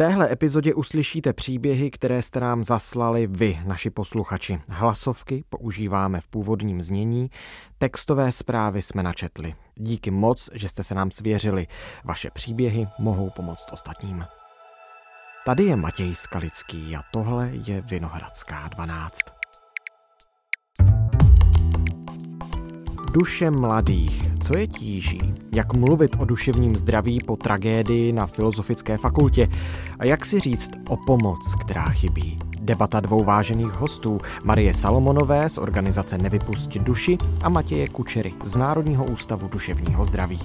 téhle epizodě uslyšíte příběhy, které jste nám zaslali vy, naši posluchači. Hlasovky používáme v původním znění, textové zprávy jsme načetli. Díky moc, že jste se nám svěřili. Vaše příběhy mohou pomoct ostatním. Tady je Matěj Skalický a tohle je Vinohradská 12. Duše mladých. Co je tíží? Jak mluvit o duševním zdraví po tragédii na Filozofické fakultě? A jak si říct o pomoc, která chybí? Debata dvou vážených hostů, Marie Salomonové z organizace Nevypustit duši a Matěje Kučery z Národního ústavu duševního zdraví.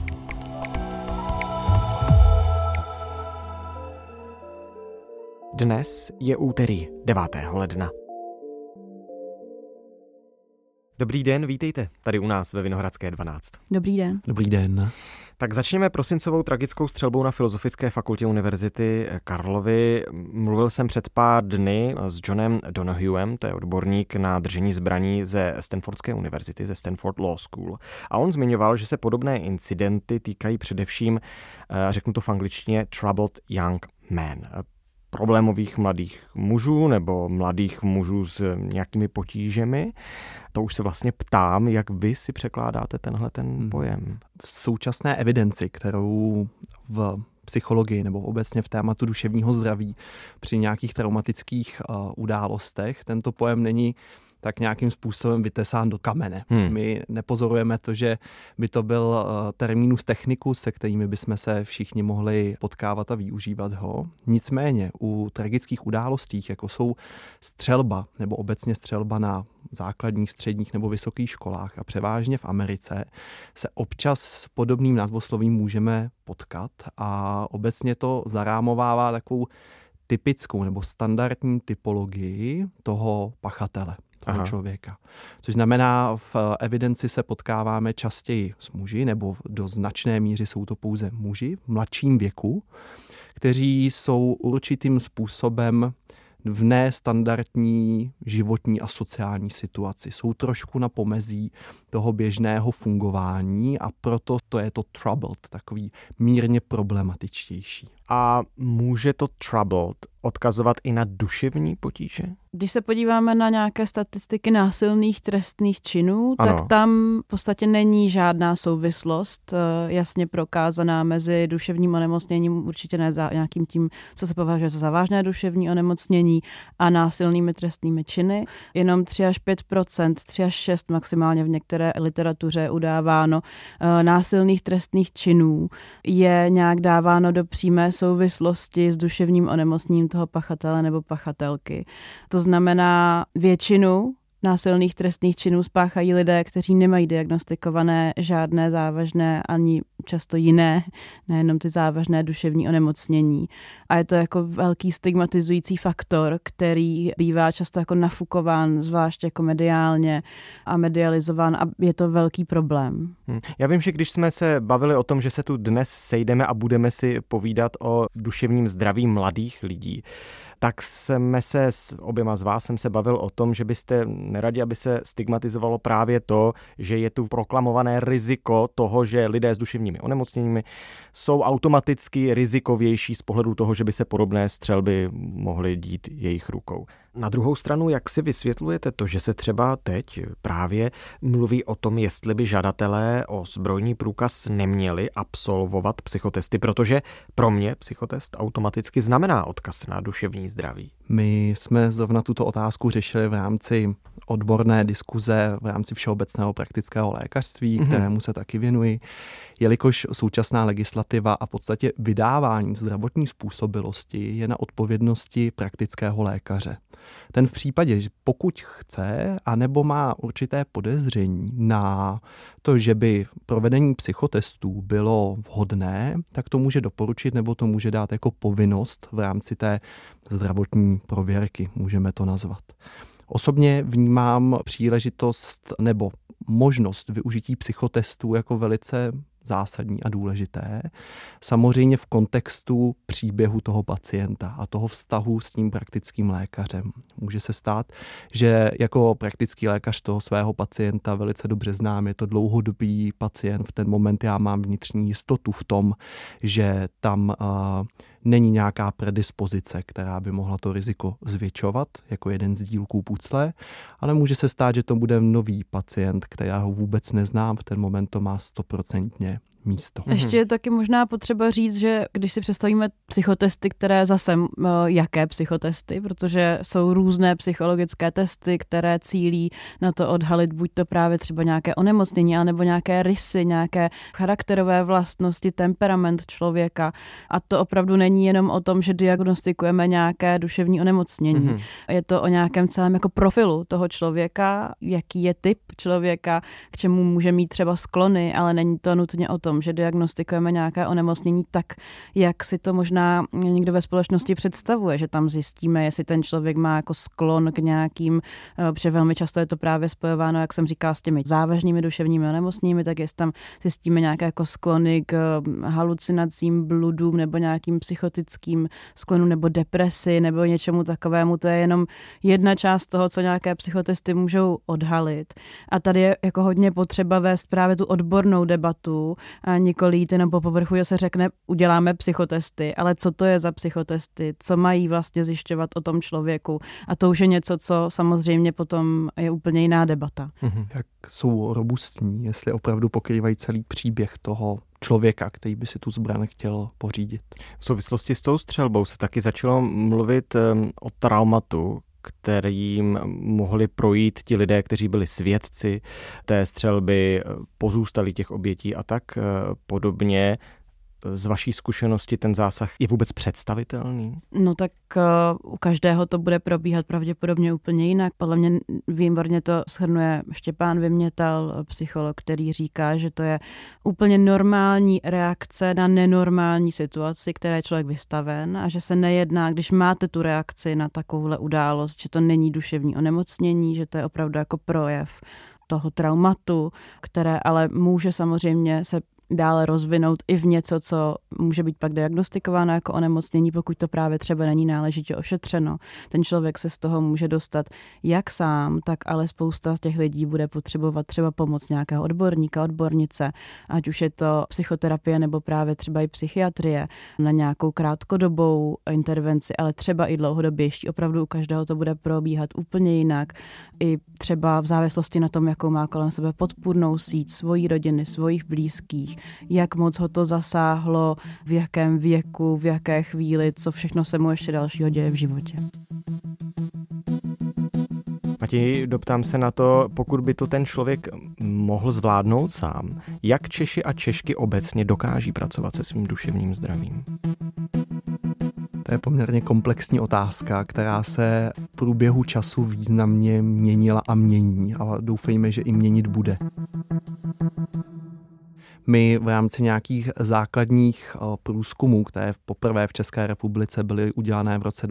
Dnes je úterý 9. ledna. Dobrý den, vítejte tady u nás ve Vinohradské 12. Dobrý den. Dobrý den. Tak začněme prosincovou tragickou střelbou na Filozofické fakultě Univerzity Karlovy. Mluvil jsem před pár dny s Johnem Donohuem, to je odborník na držení zbraní ze Stanfordské univerzity, ze Stanford Law School. A on zmiňoval, že se podobné incidenty týkají především, eh, řeknu to v angličtině, troubled young men problémových mladých mužů nebo mladých mužů s nějakými potížemi. To už se vlastně ptám, jak vy si překládáte tenhle ten hmm. pojem. V současné evidenci, kterou v psychologii nebo obecně v tématu duševního zdraví při nějakých traumatických uh, událostech tento pojem není tak nějakým způsobem vytesán do kamene. Hmm. My nepozorujeme to, že by to byl eh, terminus technicus, se kterými bychom se všichni mohli potkávat a využívat ho. Nicméně u tragických událostí, jako jsou střelba nebo obecně střelba na základních, středních nebo vysokých školách a převážně v Americe, se občas s podobným názvoslovím můžeme potkat a obecně to zarámovává takovou typickou nebo standardní typologii toho pachatele toho Aha. člověka. Což znamená, v evidenci se potkáváme častěji s muži, nebo do značné míry jsou to pouze muži v mladším věku, kteří jsou určitým způsobem v nestandardní životní a sociální situaci. Jsou trošku na pomezí toho běžného fungování a proto to je to troubled, takový mírně problematičtější. A může to troubled odkazovat i na duševní potíže? Když se podíváme na nějaké statistiky násilných trestných činů, ano. tak tam v podstatě není žádná souvislost eh, jasně prokázaná mezi duševním onemocněním, určitě ne za nějakým tím, co se považuje za závažné duševní onemocnění a násilnými trestnými činy. Jenom 3 až 5% 3 až 6 maximálně v některé literatuře udáváno eh, násilných trestných činů je nějak dáváno do přímé souvislosti s duševním onemocněním toho pachatele nebo pachatelky. To znamená většinu násilných trestných činů spáchají lidé, kteří nemají diagnostikované žádné závažné ani často jiné, nejenom ty závažné duševní onemocnění. A je to jako velký stigmatizující faktor, který bývá často jako nafukován, zvlášť jako mediálně a medializován a je to velký problém. Hmm. Já vím, že když jsme se bavili o tom, že se tu dnes sejdeme a budeme si povídat o duševním zdraví mladých lidí, tak jsme se s oběma z vás jsem se bavil o tom, že byste neradi, aby se stigmatizovalo právě to, že je tu proklamované riziko toho, že lidé s duševními onemocněními jsou automaticky rizikovější z pohledu toho, že by se podobné střelby mohly dít jejich rukou. Na druhou stranu, jak si vysvětlujete to, že se třeba teď právě mluví o tom, jestli by žadatelé o zbrojní průkaz neměli absolvovat psychotesty, protože pro mě psychotest automaticky znamená odkaz na duševní zdraví. My jsme zrovna tuto otázku řešili v rámci odborné diskuze v rámci všeobecného praktického lékařství, mm-hmm. kterému se taky věnuji, jelikož současná legislativa a v podstatě vydávání zdravotní způsobilosti je na odpovědnosti praktického lékaře. Ten v případě, že pokud chce, anebo má určité podezření na to, že by provedení psychotestů bylo vhodné, tak to může doporučit nebo to může dát jako povinnost v rámci té zdravotní prověrky, můžeme to nazvat. Osobně vnímám příležitost nebo možnost využití psychotestů jako velice zásadní a důležité. Samozřejmě v kontextu příběhu toho pacienta a toho vztahu s tím praktickým lékařem. Může se stát, že jako praktický lékař toho svého pacienta velice dobře znám, je to dlouhodobý pacient, v ten moment já mám vnitřní jistotu v tom, že tam uh, není nějaká predispozice, která by mohla to riziko zvětšovat jako jeden z dílků pucle, ale může se stát, že to bude nový pacient, kterého vůbec neznám, v ten moment to má stoprocentně místo. Ještě je taky možná potřeba říct, že když si představíme psychotesty, které zase, jaké psychotesty, protože jsou různé psychologické testy, které cílí na to odhalit buď to právě třeba nějaké onemocnění, anebo nějaké rysy, nějaké charakterové vlastnosti, temperament člověka. A to opravdu není jenom o tom, že diagnostikujeme nějaké duševní onemocnění. Mm-hmm. Je to o nějakém celém jako profilu toho člověka, jaký je typ člověka, k čemu může mít třeba sklony, ale není to nutně o tom, tom, že diagnostikujeme nějaké onemocnění tak, jak si to možná někdo ve společnosti představuje, že tam zjistíme, jestli ten člověk má jako sklon k nějakým, eh, protože velmi často je to právě spojováno, jak jsem říkala, s těmi závažnými duševními onemocněními, tak jestli tam zjistíme nějaké jako sklony k hm, halucinacím, bludům nebo nějakým psychotickým sklonu nebo depresi nebo něčemu takovému. To je jenom jedna část toho, co nějaké psychotesty můžou odhalit. A tady je jako hodně potřeba vést právě tu odbornou debatu a nikoli jít jenom po povrchu, že se řekne, uděláme psychotesty, ale co to je za psychotesty, co mají vlastně zjišťovat o tom člověku. A to už je něco, co samozřejmě potom je úplně jiná debata. Mhm. Jak jsou robustní, jestli opravdu pokrývají celý příběh toho člověka, který by si tu zbraň chtěl pořídit. V souvislosti s tou střelbou se taky začalo mluvit o traumatu, kterým mohli projít ti lidé, kteří byli svědci té střelby, pozůstali těch obětí a tak eh, podobně z vaší zkušenosti ten zásah je vůbec představitelný? No tak uh, u každého to bude probíhat pravděpodobně úplně jinak. Podle mě výborně to shrnuje Štěpán Vymětal, psycholog, který říká, že to je úplně normální reakce na nenormální situaci, které je člověk vystaven a že se nejedná, když máte tu reakci na takovouhle událost, že to není duševní onemocnění, že to je opravdu jako projev toho traumatu, které ale může samozřejmě se dále rozvinout i v něco, co může být pak diagnostikováno jako onemocnění, pokud to právě třeba není náležitě ošetřeno. Ten člověk se z toho může dostat jak sám, tak ale spousta z těch lidí bude potřebovat třeba pomoc nějakého odborníka, odbornice, ať už je to psychoterapie nebo právě třeba i psychiatrie na nějakou krátkodobou intervenci, ale třeba i dlouhodobější. Opravdu u každého to bude probíhat úplně jinak. I třeba v závislosti na tom, jakou má kolem sebe podpůrnou síť svojí rodiny, svojich blízkých, jak moc ho to zasáhlo, v jakém věku, v jaké chvíli, co všechno se mu ještě dalšího děje v životě. Mati, doptám se na to, pokud by to ten člověk mohl zvládnout sám, jak Češi a Češky obecně dokáží pracovat se svým duševním zdravím? To je poměrně komplexní otázka, která se v průběhu času významně měnila a mění, ale doufejme, že i měnit bude. My v rámci nějakých základních eh, průzkumů, které poprvé v České republice byly udělané v roce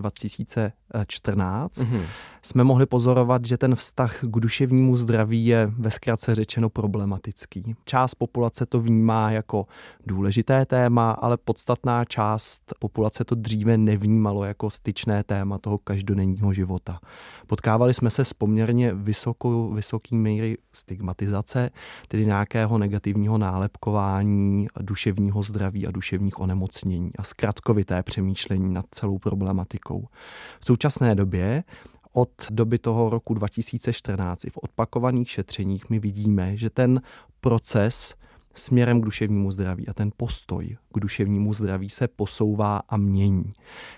2014, mm-hmm jsme mohli pozorovat, že ten vztah k duševnímu zdraví je ve zkratce řečeno problematický. Část populace to vnímá jako důležité téma, ale podstatná část populace to dříve nevnímalo jako styčné téma toho každodenního života. Potkávali jsme se s poměrně vysokou, vysoký míry stigmatizace, tedy nějakého negativního nálepkování duševního zdraví a duševních onemocnění a zkratkovité přemýšlení nad celou problematikou. V současné době od doby toho roku 2014 i v odpakovaných šetřeních my vidíme, že ten proces směrem k duševnímu zdraví a ten postoj k duševnímu zdraví se posouvá a mění.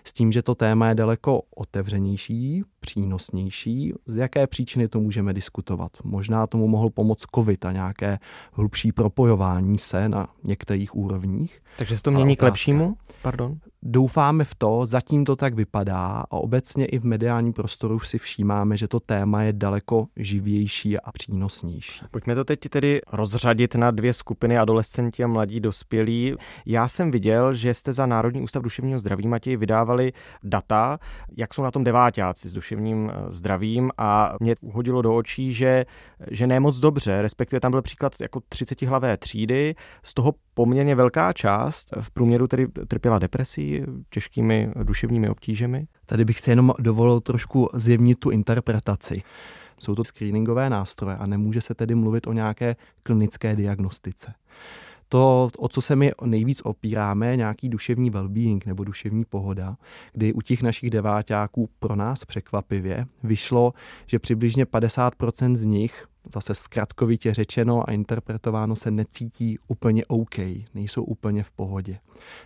S tím, že to téma je daleko otevřenější, přínosnější. Z jaké příčiny to můžeme diskutovat? Možná tomu mohl pomoct COVID a nějaké hlubší propojování se na některých úrovních. Takže se to mění k lepšímu? Pardon? Doufáme v to, zatím to tak vypadá a obecně i v mediálním prostoru si všímáme, že to téma je daleko živější a přínosnější. Pojďme to teď tedy rozřadit na dvě skupiny adolescenti a mladí dospělí. Já jsem viděl, že jste za Národní ústav duševního zdraví Matěj vydávali data, jak jsou na tom devátáci s duševním eh, zdravím a mě uhodilo do očí, že, že ne moc dobře, respektive tam byl příklad jako 30 hlavé třídy, z toho poměrně velká část v průměru tedy trpěla depresí, těžkými duševními obtížemi. Tady bych si jenom dovolil trošku zjevnit tu interpretaci. Jsou to screeningové nástroje a nemůže se tedy mluvit o nějaké klinické diagnostice. To, o co se my nejvíc opíráme, nějaký duševní well-being nebo duševní pohoda, kdy u těch našich deváťáků pro nás překvapivě vyšlo, že přibližně 50% z nich zase zkratkovitě řečeno a interpretováno se necítí úplně OK, nejsou úplně v pohodě.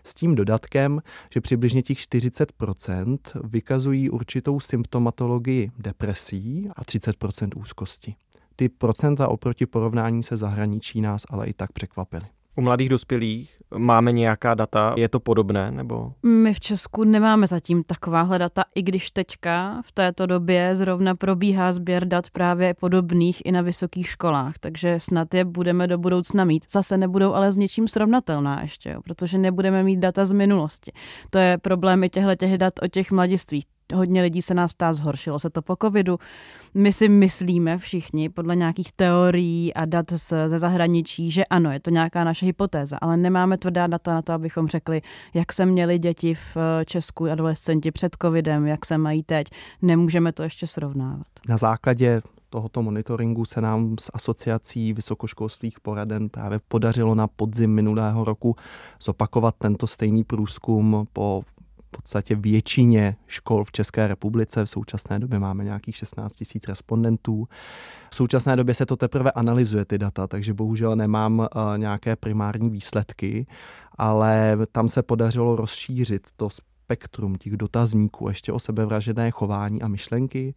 S tím dodatkem, že přibližně těch 40% vykazují určitou symptomatologii depresí a 30% úzkosti. Ty procenta oproti porovnání se zahraničí nás ale i tak překvapily. U mladých dospělých máme nějaká data? Je to podobné? nebo? My v Česku nemáme zatím takováhle data, i když teďka v této době zrovna probíhá sběr dat právě podobných i na vysokých školách, takže snad je budeme do budoucna mít. Zase nebudou ale s něčím srovnatelná ještě, jo, protože nebudeme mít data z minulosti. To je problém i těchto těch dat o těch mladistvích hodně lidí se nás ptá, zhoršilo se to po covidu. My si myslíme všichni podle nějakých teorií a dat ze zahraničí, že ano, je to nějaká naše hypotéza, ale nemáme tvrdá data na to, abychom řekli, jak se měli děti v eh, Česku adolescenti před covidem, jak se mají teď. Nemůžeme to ještě srovnávat. Na základě tohoto monitoringu se nám s asociací vysokoškolských poraden právě podařilo na podzim minulého roku zopakovat tento stejný průzkum po podstatě většině škol v České republice. V současné době máme nějakých 16 tisíc respondentů. V současné době se to teprve analyzuje ty data, takže bohužel nemám uh, nějaké primární výsledky, ale tam se podařilo rozšířit to spektrum těch dotazníků ještě o sebevražené chování a myšlenky.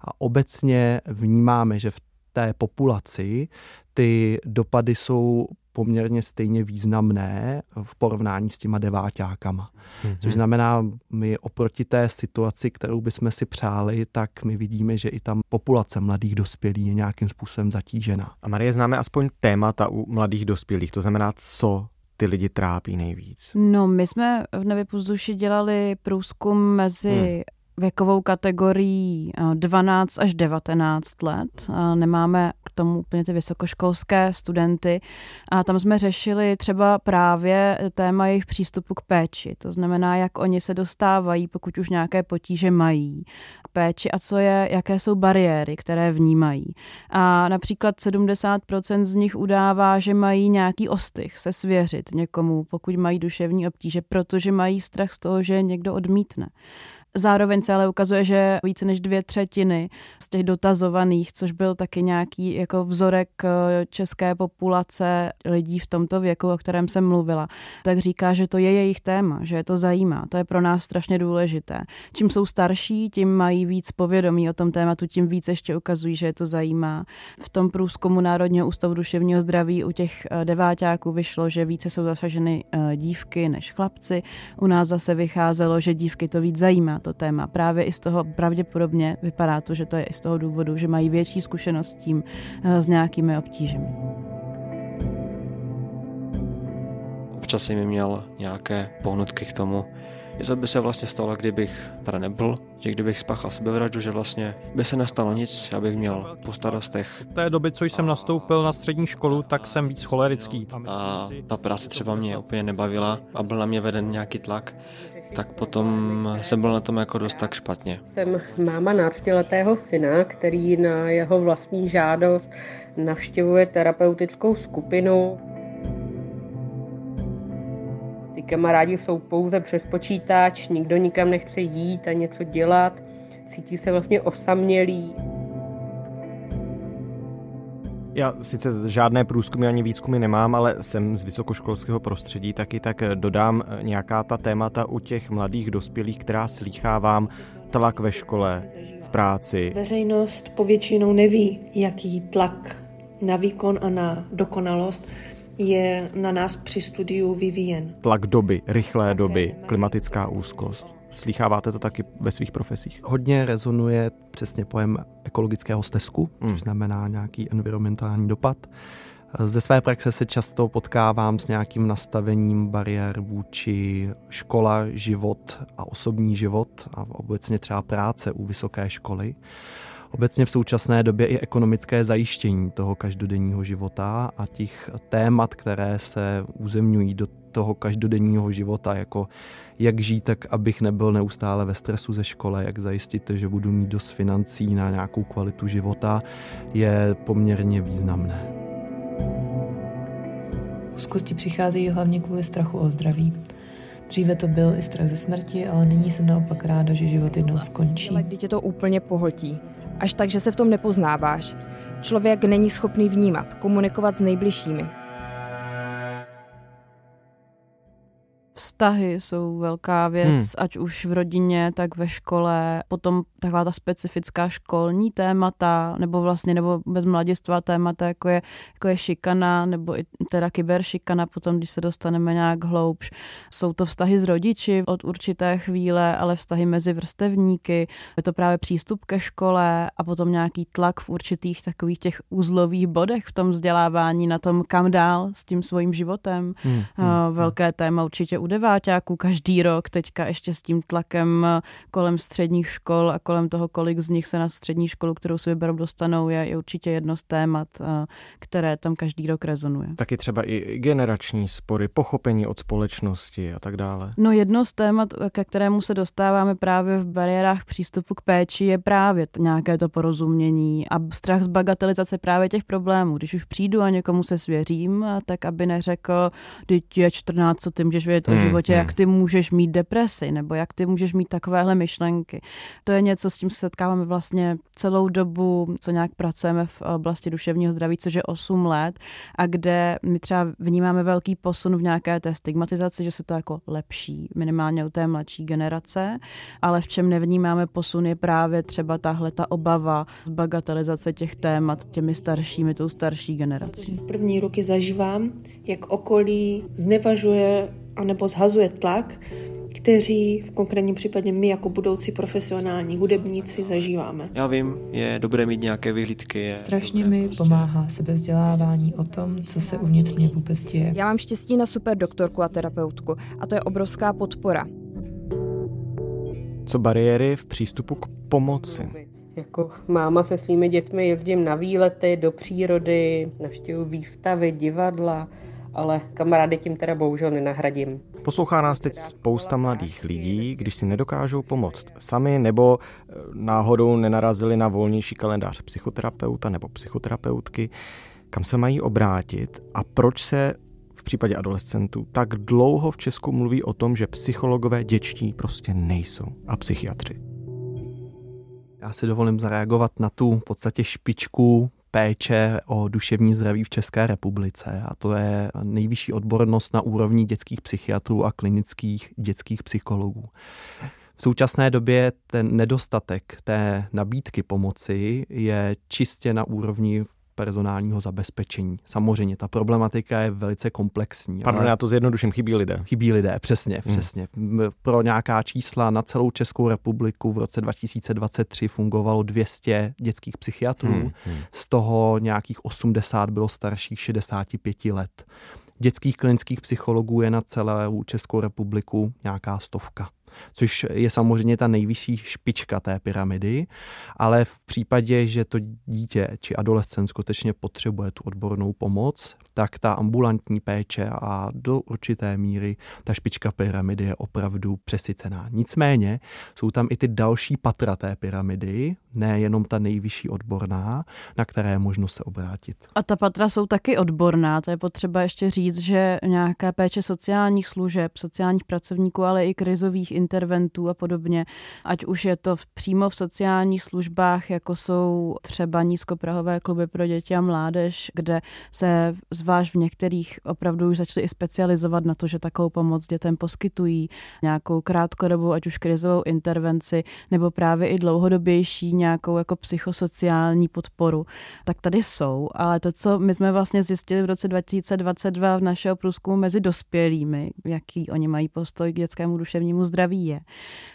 A obecně vnímáme, že v té populaci ty dopady jsou poměrně stejně významné v porovnání s těma deváťákama. Mm-hmm. Což znamená, my oproti té situaci, kterou bychom si přáli, tak my vidíme, že i tam populace mladých dospělých je nějakým způsobem zatížena. A Marie, známe aspoň témata u mladých dospělých, to znamená, co ty lidi trápí nejvíc? No, my jsme v Nevypozduši dělali průzkum mezi hmm věkovou kategorii 12 až 19 let. Nemáme k tomu úplně ty vysokoškolské studenty. A tam jsme řešili třeba právě téma jejich přístupu k péči. To znamená, jak oni se dostávají, pokud už nějaké potíže mají k péči a co je, jaké jsou bariéry, které vnímají. A například 70% z nich udává, že mají nějaký ostych se svěřit někomu, pokud mají duševní obtíže, protože mají strach z toho, že někdo odmítne. Zároveň se ale ukazuje, že více než dvě třetiny z těch dotazovaných, což byl taky nějaký jako vzorek eh, české populace lidí v tomto věku, o kterém jsem mluvila, tak říká, že to je jejich téma, že je to zajímá. To je pro nás strašně důležité. Čím jsou starší, tím mají víc povědomí o tom tématu, tím víc ještě ukazují, že je to zajímá. V tom průzkumu Národního ústavu duševního zdraví u těch eh, deváťáků vyšlo, že více jsou zasaženy eh, dívky než chlapci. U nás zase vycházelo, že dívky to víc zajímá to téma. Právě i z toho pravděpodobně vypadá to, že to je i z toho důvodu, že mají větší zkušenost s tím, eh, s nějakými obtížemi. Občas jsem měl nějaké pohnutky k tomu, co by se vlastně stalo, kdybych teda nebyl, že kdybych spáchal sebevraždu, že vlastně by se nestalo nic, já bych měl po starostech. V té doby, co jsem nastoupil na střední školu, tak jsem víc cholerický. A ta práce třeba mě úplně nebavila a byl na mě veden nějaký tlak, tak potom jsem byl na tom jako dost tak špatně. Jsem máma náctiletého syna, který na jeho vlastní žádost navštěvuje terapeutickou skupinu. Ty kamarádi jsou pouze přes počítač, nikdo nikam nechce jít a něco dělat, cítí se vlastně osamělý. Já sice žádné průzkumy ani výzkumy nemám, ale jsem z vysokoškolského prostředí, taky tak dodám nějaká ta témata u těch mladých dospělých, která slýchávám, tlak ve škole, v práci. Veřejnost povětšinou neví, jaký tlak na výkon a na dokonalost je na nás při studiu vyvíjen. Tlak doby, rychlé doby, klimatická úzkost. Slycháváte to taky ve svých profesích? Hodně rezonuje přesně pojem ekologického stezku, hmm. což znamená nějaký environmentální dopad. Ze své praxe se často potkávám s nějakým nastavením bariér vůči škola, život a osobní život a obecně třeba práce u vysoké školy. Obecně v současné době i ekonomické zajištění toho každodenního života a těch témat, které se uzemňují do toho každodenního života, jako jak žít tak, abych nebyl neustále ve stresu ze škole, jak zajistit, že budu mít dost financí na nějakou kvalitu života, je poměrně významné. Úzkosti přicházejí hlavně kvůli strachu o zdraví. Dříve to byl i strach ze smrti, ale nyní jsem naopak ráda, že život jednou skončí. Když tě to úplně pohltí. Až tak, že se v tom nepoznáváš. Člověk není schopný vnímat, komunikovat s nejbližšími. Vztahy jsou velká věc, hmm. ať už v rodině, tak ve škole. Potom taková ta specifická školní témata, nebo vlastně, nebo bez mladistvá témata, jako je, jako je šikana, nebo i teda kyberšikana, potom, když se dostaneme nějak hloubš. Jsou to vztahy s rodiči od určité chvíle, ale vztahy mezi vrstevníky. Je to právě přístup ke škole a potom nějaký tlak v určitých takových těch uzlových bodech v tom vzdělávání, na tom, kam dál s tím svým životem. Hmm. Hmm. Velké téma určitě u deváťáků každý rok, teďka ještě s tím tlakem kolem středních škol a kolem toho, kolik z nich se na střední školu, kterou si vyberou, dostanou, je, je určitě jedno z témat, které tam každý rok rezonuje. Taky třeba i generační spory, pochopení od společnosti a tak dále. No jedno z témat, ke kterému se dostáváme právě v bariérách přístupu k péči, je právě nějaké to porozumění a strach z bagatelizace právě těch problémů. Když už přijdu a někomu se svěřím, tak aby neřekl, teď je 14, co ty můžeš vědět o hmm, životě, hmm. jak ty můžeš mít depresi, nebo jak ty můžeš mít takovéhle myšlenky. To je něco, s tím se setkáváme vlastně celou dobu, co nějak pracujeme v oblasti duševního zdraví, což je 8 let, a kde my třeba vnímáme velký posun v nějaké té stigmatizaci, že se to jako lepší, minimálně u té mladší generace, ale v čem nevnímáme posun je právě třeba tahle ta obava z bagatelizace těch témat těmi staršími, tou starší generací. Z první ruky zažívám, jak okolí znevažuje anebo zhazuje tlak, kteří v konkrétním případě my jako budoucí profesionální hudebníci zažíváme. Já vím, je dobré mít nějaké vyhlídky. Je Strašně mi prostě... pomáhá sebevzdělávání o tom, co se uvnitř mě vůbec děje. Já mám štěstí na super doktorku a terapeutku a to je obrovská podpora. Co bariéry v přístupu k pomoci? Jako máma se svými dětmi jezdím na výlety do přírody, navštěvuji výstavy, divadla, ale kamarády tím teda bohužel nenahradím. Poslouchá nás teď spousta mladých lidí, když si nedokážou pomoct sami nebo eh, náhodou nenarazili na volnější kalendář psychoterapeuta nebo psychoterapeutky, kam se mají obrátit a proč se v případě adolescentů tak dlouho v Česku mluví o tom, že psychologové děčtí prostě nejsou a psychiatři. Já si dovolím zareagovat na tu v podstatě špičku péče o duševní zdraví v České republice a to je nejvyšší odbornost na úrovni dětských psychiatrů a klinických dětských psychologů. V současné době ten nedostatek té nabídky pomoci je čistě na úrovni personálního zabezpečení. Samozřejmě, ta problematika je velice komplexní. Pardon, ale... já to zjednoduším, chybí lidé. Chybí lidé, přesně, hmm. přesně. Pro nějaká čísla na celou Českou republiku v roce 2023 fungovalo 200 dětských psychiatrů, hmm. Hmm. z toho nějakých 80 bylo starších 65 let. Dětských klinických psychologů je na celou Českou republiku nějaká stovka což je samozřejmě ta nejvyšší špička té pyramidy, ale v případě, že to dítě či adolescent skutečně potřebuje tu odbornou pomoc, tak ta ambulantní péče a do určité míry ta špička pyramidy je opravdu přesycená. Nicméně jsou tam i ty další patra té pyramidy, ne jenom ta nejvyšší odborná, na které je možno se obrátit. A ta patra jsou taky odborná, to je potřeba ještě říct, že nějaká péče sociálních služeb, sociálních pracovníků, ale i krizových interventů a podobně, ať už je to přímo v sociálních službách, jako jsou třeba nízkoprahové kluby pro děti a mládež, kde se zvlášť v některých opravdu už začali i specializovat na to, že takovou pomoc dětem poskytují, nějakou krátkodobou, ať už krizovou intervenci, nebo právě i dlouhodobější nějakou jako psychosociální podporu, tak tady jsou. Ale to, co my jsme vlastně zjistili v roce 2022 v našeho průzkumu mezi dospělými, jaký oni mají postoj k dětskému duševnímu zdraví, je,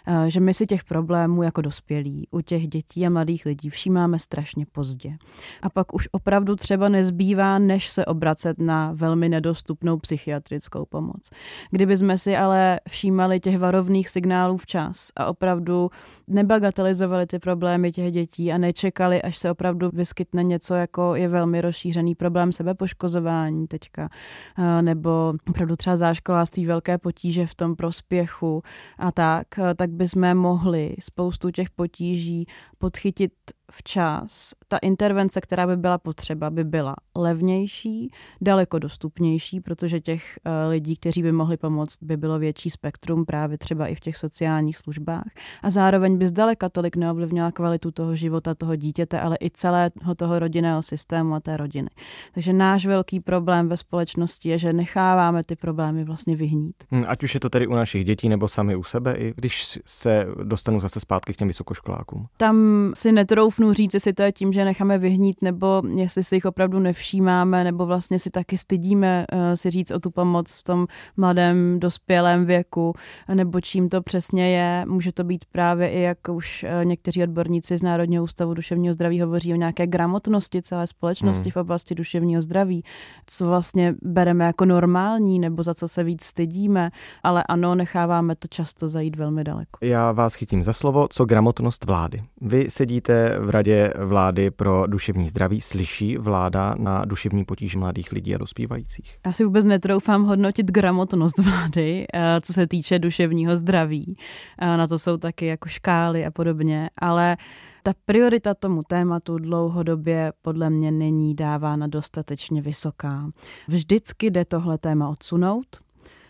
eh, že my si těch problémů jako dospělí u těch dětí a mladých lidí všímáme strašně pozdě. A pak už opravdu třeba nezbývá, než se obracet na velmi nedostupnou psychiatrickou pomoc. Kdyby jsme si ale všímali těch varovných signálů včas a opravdu nebagatelizovali ty problémy těch dětí a nečekali, až se opravdu vyskytne něco, jako je velmi rozšířený problém sebepoškozování teďka, eh, nebo opravdu třeba záškoláctví, velké potíže v tom prospěchu a tak, eh, tak bychom mohli spoustu těch potíží podchytit včas, ta intervence, která by byla potřeba, by byla levnější, daleko dostupnější, protože těch eh, lidí, kteří by mohli pomoct, by bylo větší spektrum právě třeba i v těch sociálních službách. A zároveň by zdaleka tolik neovlivnila kvalitu toho života toho dítěte, ale i celého toho rodinného systému a té rodiny. Takže náš velký problém ve společnosti je, že necháváme ty problémy vlastně vyhnít. Hm, ať už je to tedy u našich dětí nebo sami u sebe, i když se dostanu zase zpátky k těm vysokoškolákům. Tam si netroufnu říct, jestli to je tím, že necháme vyhnít, nebo jestli si jich opravdu nevšímáme, nebo vlastně si taky stydíme uh, si říct o tu pomoc v tom mladém, dospělém věku, nebo čím to přesně je. Může to být právě i, jak už uh, někteří odborníci z Národního ústavu duševního zdraví hovoří o nějaké gramotnosti celé společnosti hmm. v oblasti duševního zdraví, co vlastně bereme jako normální, nebo za co se víc stydíme, ale ano, necháváme to často zajít velmi daleko. Já vás chytím za slovo, co gramotnost vlády. Vy sedíte v radě vlády pro duševní zdraví. Slyší vláda na duševní potíž mladých lidí a dospívajících? Já si vůbec netroufám hodnotit gramotnost vlády, eh, co se týče duševního zdraví. Eh, na to jsou taky jako škály a podobně, ale ta priorita tomu tématu dlouhodobě podle mě není dávána dostatečně vysoká. Vždycky jde tohle téma odsunout,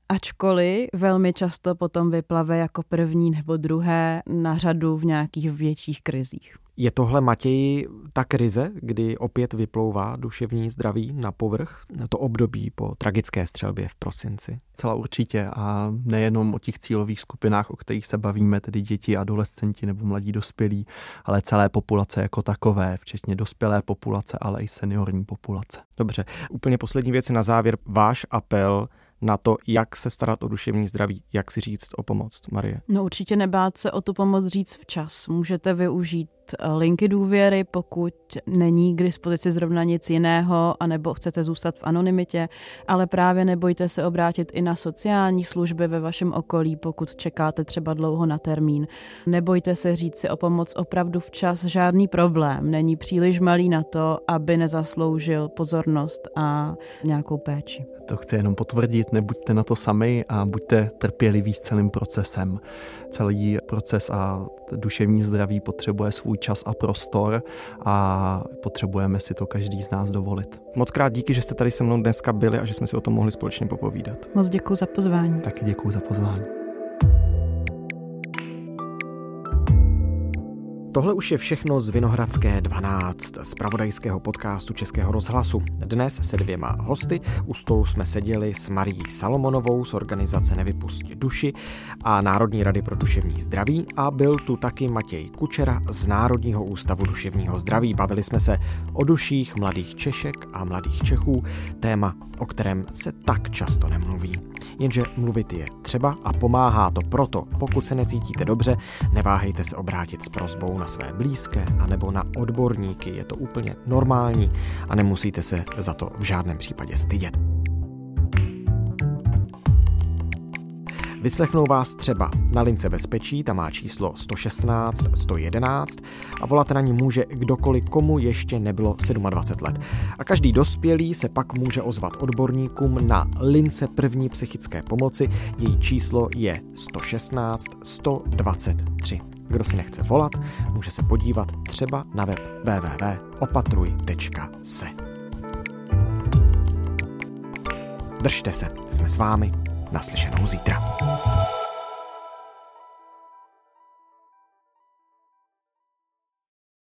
ačkoliv velmi často potom vyplave jako první nebo druhé na řadu v nějakých větších krizích. Je tohle, Matěji, ta krize, kdy opět vyplouvá duševní zdraví na povrch? To období po tragické střelbě v prosinci? Celá určitě a nejenom o těch cílových skupinách, o kterých se bavíme, tedy děti, adolescenti nebo mladí dospělí, ale celé populace jako takové, včetně dospělé populace, ale i seniorní populace. Dobře, úplně poslední věc na závěr. Váš apel na to, jak se starat o duševní zdraví, jak si říct o pomoc, Marie? No určitě nebát se o tu pomoc říct včas. Můžete využít linky důvěry, pokud není k dispozici zrovna nic jiného, anebo chcete zůstat v anonymitě, ale právě nebojte se obrátit i na sociální služby ve vašem okolí, pokud čekáte třeba dlouho na termín. Nebojte se říct si o pomoc opravdu včas, žádný problém. Není příliš malý na to, aby nezasloužil pozornost a nějakou péči. To chci jenom potvrdit, nebuďte na to sami a buďte trpěliví s celým procesem. Celý proces a duševní zdraví potřebuje svůj čas a prostor a potřebujeme si to každý z nás dovolit. Moc krát díky, že jste tady se mnou dneska byli a že jsme si o tom mohli společně popovídat. Moc děkuji za pozvání. Taky děkuji za pozvání. Tohle už je všechno z Vinohradské 12, z pravodajského podcastu Českého rozhlasu. Dnes se dvěma hosty u stolu jsme seděli s Marí Salomonovou z organizace Nevypustit duši a Národní rady pro duševní zdraví a byl tu taky Matěj Kučera z Národního ústavu duševního zdraví. Bavili jsme se o duších mladých Češek a mladých Čechů, téma, o kterém se tak často nemluví. Jenže mluvit je třeba a pomáhá to proto, pokud se necítíte dobře, neváhejte se obrátit s prozbou na své blízké anebo na odborníky. Je to úplně normální a nemusíte se za to v žádném případě stydět. Vyslechnou vás třeba na lince bezpečí, tam má číslo 116 111 a volat na ní může kdokoliv, komu ještě nebylo 27 let. A každý dospělý se pak může ozvat odborníkům na lince první psychické pomoci. Její číslo je 116 123. Kdo si nechce volat, může se podívat třeba na web www.opatruj.se. Držte se, jsme s vámi, naslyšenou zítra.